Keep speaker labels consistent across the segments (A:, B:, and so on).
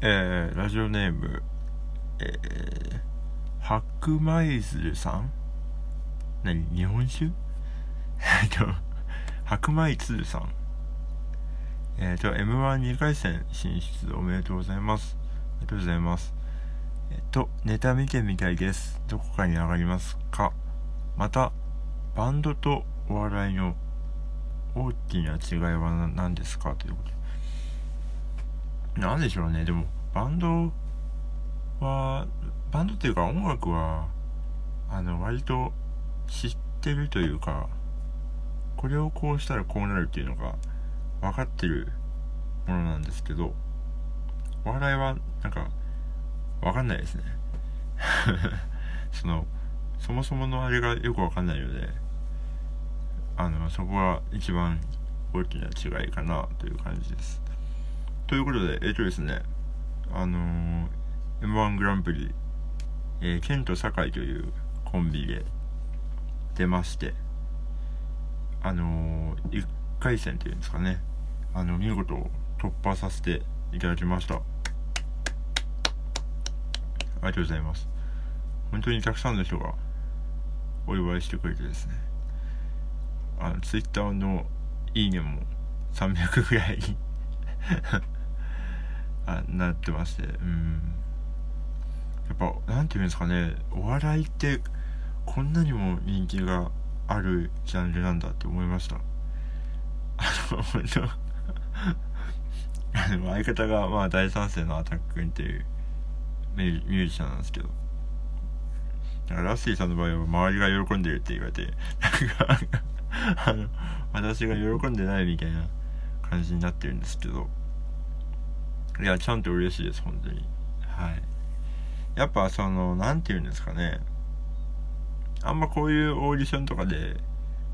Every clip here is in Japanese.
A: えー、ラジオネーム、えー、白米鶴さん？何？日本酒？えっと、白米鶴さん。えっ、ー、と、M12 回戦進出おめでとうございます。ありがとうございます。えっ、と、ネタ見てみたいです。どこかに上がりますか？また、バンドとお笑いの大きな違いは何ですか？ということで。なんでしょうね。でも、バンドは、バンドっていうか音楽は、あの、割と知ってるというか、これをこうしたらこうなるっていうのが分かってるものなんですけど、お笑いはなんか分かんないですね。その、そもそものあれがよく分かんないので、あの、そこが一番大きな違いかなという感じです。ということで、えっとですね、あのー、M1 グランプリ、えー、ケンと酒井というコンビで出まして、あのー、1回戦っていうんですかね、あの、見事突破させていただきました。ありがとうございます。本当にたくさんの人がお祝いしてくれてですね、あの、ツイッターのいいねも300ぐらい あなってまして、うん。やっぱ、なんていうんですかね、お笑いってこんなにも人気があるジャンルなんだって思いました。あの本当 あの相方がまあ大賛成のアタック君っていうミュージシャンなんですけど。だからラッシーさんの場合は周りが喜んでるって言われてなんかあの私が喜んでないみたいな感じになってるんですけど。いやちゃんと嬉しいです本当にはいやっぱその何て言うんですかねあんまこういうオーディションとかで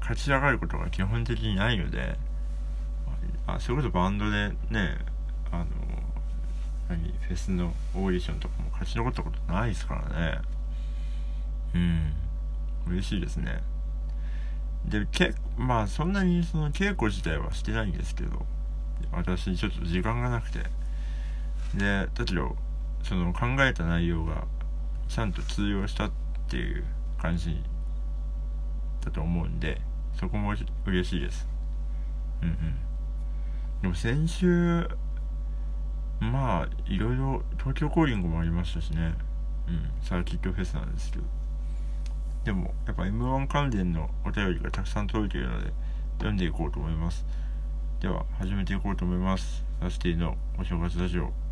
A: 勝ち上がることが基本的にないので、あ、それこそバンドでね、あの、何、フェスのオーディションとかも勝ち残ったことないですからね。うん。嬉しいですね。で、け、まあそんなにその稽古自体はしてないんですけど、私ちょっと時間がなくて。で、だけど、その考えた内容がちゃんと通用したっていう感じだと思うんでそこも嬉しいです。うんうん。でも先週まあいろいろ東京コーリングもありましたしね。うん。サーキットフェスなんですけど。でもやっぱ M1 関連のお便りがたくさん届いているので読んでいこうと思います。では始めていこうと思います。ラスティのお正月ラジオ。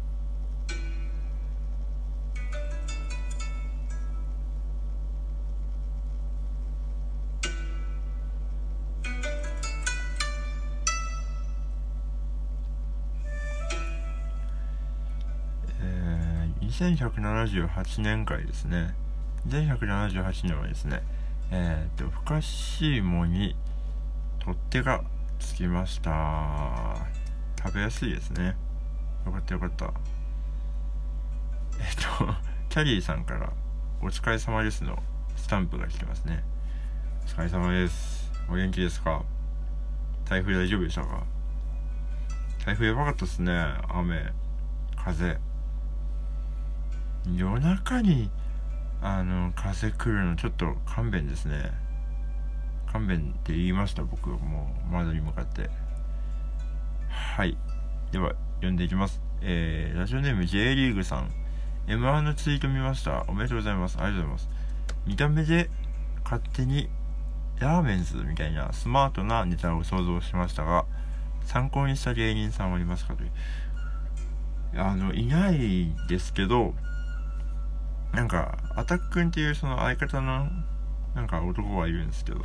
A: 2178年回ですね。2178年はですね、えっ、と、ふかしいもに取っ手がつきました。食べやすいですね。よかったよかった。えっ、と、キャリーさんからお疲れ様ですのスタンプが来てますね。お疲れ様です。お元気ですか？台風大丈夫でしたか？台風やばかったっすね。雨、風。夜中にあの風来るのちょっと勘弁ですね。勘弁って言いました僕もう窓に向かって。はい。では読んでいきます。えー、ラジオネーム J リーグさん。M1 のツイート見ました。おめでとうございます。ありがとうございます。見た目で勝手にラーメンズみたいなスマートなネタを想像しましたが参考にした芸人さんはいますかという。あのいないですけどなんか、アタックンっていうその相方の、なんか男がいるんですけど、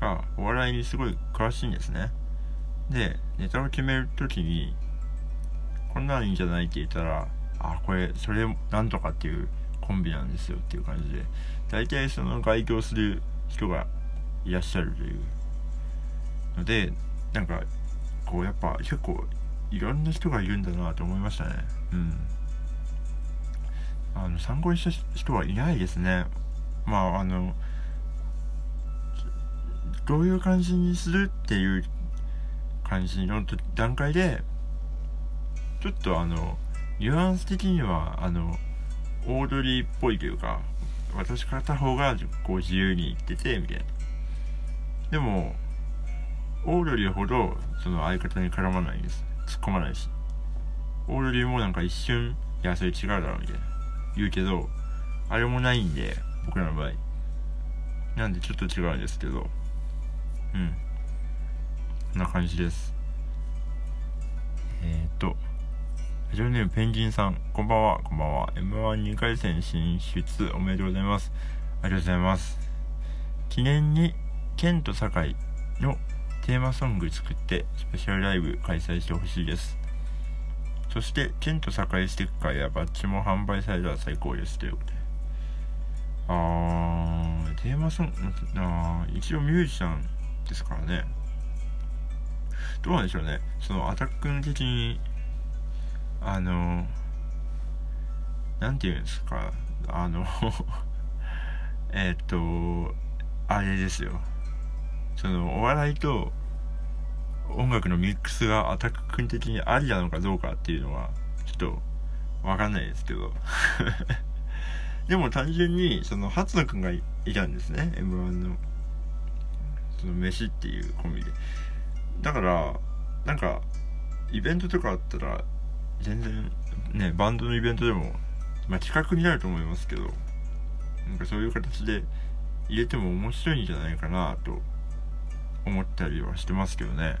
A: が、お笑いにすごい詳しいんですね。で、ネタを決めるときに、こんなのいいんじゃないって言ったら、あ、これ、それ、なんとかっていうコンビなんですよっていう感じで、大体その該当する人がいらっしゃるというので、なんか、こう、やっぱ結構、いろんな人がいるんだなと思いましたね。うん。あの参考にした人はいないですね。まああのどういう感じにするっていう感じの段階でちょっとあのニュアンス的にはあのオードリーっぽいというか私片方がこう自由に言っててみたいな。でもオードリーほどその相方に絡まないです。突っ込まないし。オードリーもなんか一瞬いやそれ違うだろみたいな。言うけどあれもないんで僕らの場合。なんでちょっと違うんですけど。うん。こんな感じです。えっ、ー、と。ラジオネームペンギンさん。こんばんは。こんばんは。m 1 2回戦進出おめでとうございます。ありがとうございます。記念にケンと酒井のテーマソング作ってスペシャルライブ開催してほしいです。そしてケンと酒井ステッカーやバッジも販売されたら最高ですということであーテーマソングあ一応ミュージシャンですからね。どうなんでしょうね。そのアタックの的にあのなんていうんですか。あの えっとあれですよ。そのお笑いと音楽のミックスがアタック君的にありなのかどうかっていうのはちょっとわかんないですけど。でも単純にその初野くんがいたんですね。m 1のその飯っていうコンビで。だからなんかイベントとかあったら全然ねバンドのイベントでもまあ企画になると思いますけどなんかそういう形で入れても面白いんじゃないかなと思ったりはしてますけどね。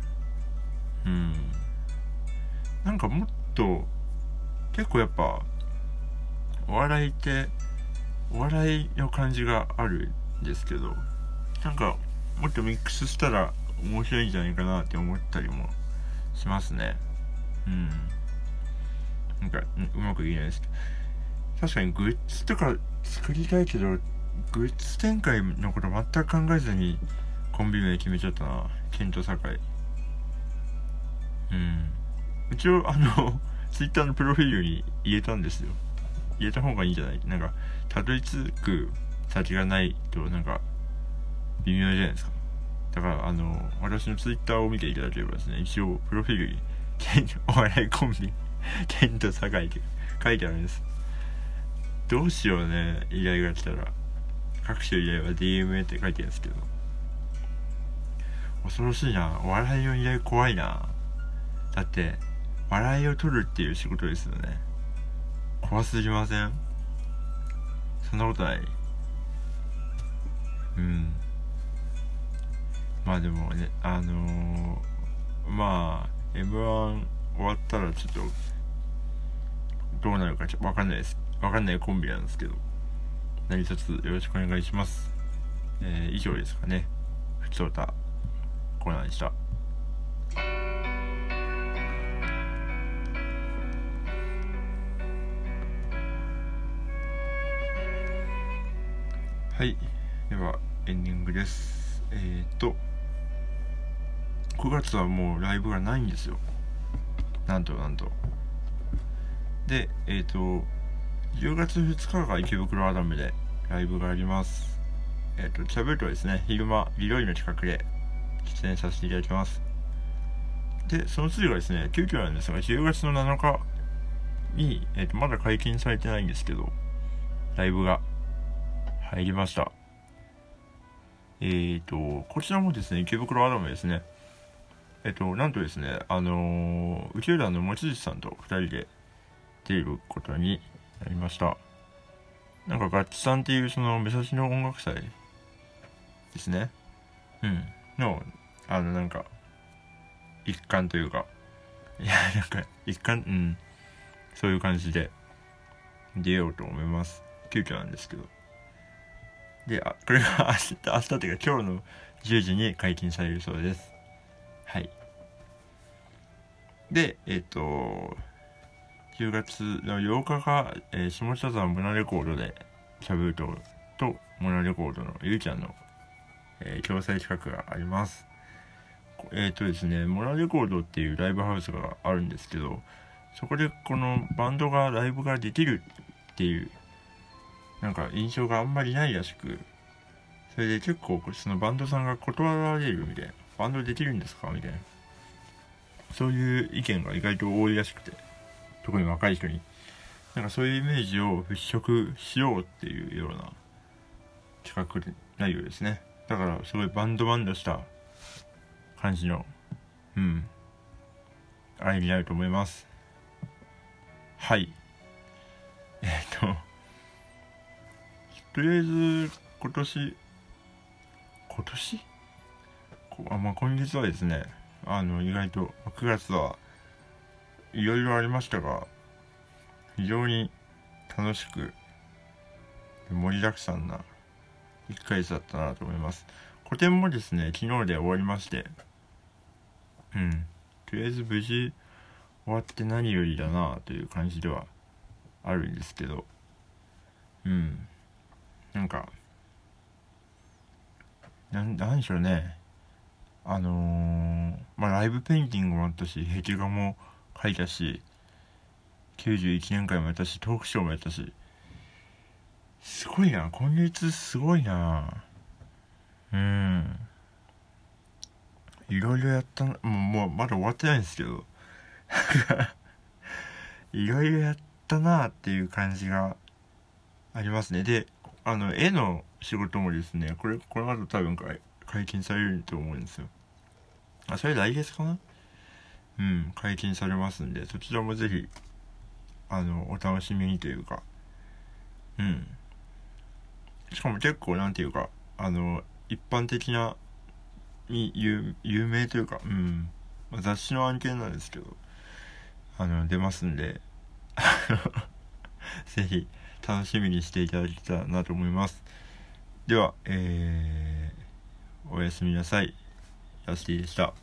A: うん。なんかもっと結構やっぱお笑いってお笑いの感じがあるんですけどなんかもっとミックスしたら面白いんじゃないかなって思ったりもしますね。うん。なんかうまく言えないですけど。確かにグッズとか作りたいけどグッズ展開のこと全く考えずにコンビ名決めちゃったな。ケント酒井うん。一応あの ツイッターのプロフィールに入れたんですよ。入れた方がいいんじゃない？なんかたどり着く先がないとなんか微妙じゃないですか。だからあの私のツイッターを見ていただければですね一応プロフィールに お笑いコンビ ケント酒井って書いてあるんです。どうしようね依頼が来たら。各種依頼は DMA って書いてるんですけど。恐ろしいな。お笑いの依頼怖いな。だって笑いを取るっていう仕事ですよね。怖すぎません？そんなことない。うん。まあでもねあのー、まあ m 1終わったらちょっとどうなるかわかんないです。わかんないコンビなんですけど何卒よろしくお願いします。えー、以上ですかね。ふつおたコーナーでした。はい。では、エンディングです。えっ、ー、と、9月はもうライブがないんですよ。なんとなんと。で、えっ、ー、と、10月2日が池袋アダムでライブがあります。えっ、ー、と、チャブルとですね、昼間、リロイの近くで出演させていただきます。で、その次がですね、急遽なんですが、10月の7日に、えっ、と、まだ解禁されてないんですけど、ライブが入りました。えっ、ー、と、こちらもですね、池袋アダムですね。えっ、ー、と、なんとですね、あのー、宇宙団の望月さんと2人で出ることになりました。なんか、ガッチさんっていうその目指しの音楽祭ですね。うん。の、あの、なんか、一環というか、いや、なんか、一環、うん、そういう感じで出ようと思います。急遽なんですけど。で、あ、これが明日、明日というか今日の10時に解禁されるそうです。はい。で、えっ、ー、と、10月の8日が、えー、下北沢モナレコードで、キャブートとモナレコードのゆうちゃんのえー、共催企画があります。えっ、とですね、モラレコードっていうライブハウスがあるんですけど、そこでこのバンドがライブができるっていう、なんか印象があんまりないらしく、それで結構そのバンドさんが断られるみたいな、バンドできるんですかみたいな、そういう意見が意外と多いらしくて、特に若い人に。なんかそういうイメージを払拭しようっていうような企画内容ですね。だからすごいバンドバンドした感じのうん。あれになると思います。はい。えっととりあえず今年今年？あまあ今月はですねあの意外と9月はいろいろありましたが非常に楽しく盛りだくさんな1ヶ月だったなと思います。個展もですね昨日で終わりましてうん。とりあえず無事終わって何よりだなという感じではあるんですけどうん。なんかなんなんでしょうね。あのー、まあライブペインティングもあったし壁画も描いたし91年会もやったしトークショーもやったしすごいな。今月すごいな。うん。いろいろやったもうもうまだ終わってないんですけど。いろいろやったなっていう感じがありますね。であの絵の仕事もですねこれこの後多分解禁されると思うんですよ。あそれ来月かな？うん解禁されますんでそちらもぜひあのお楽しみにというか。うん。しかも結構なんていうかあの一般的なに有有名というかうん。雑誌の案件なんですけどあの出ますんで。ぜひ楽しみにしていただけたらなと思います。ではえー、おやすみなさい。ヤスティでした。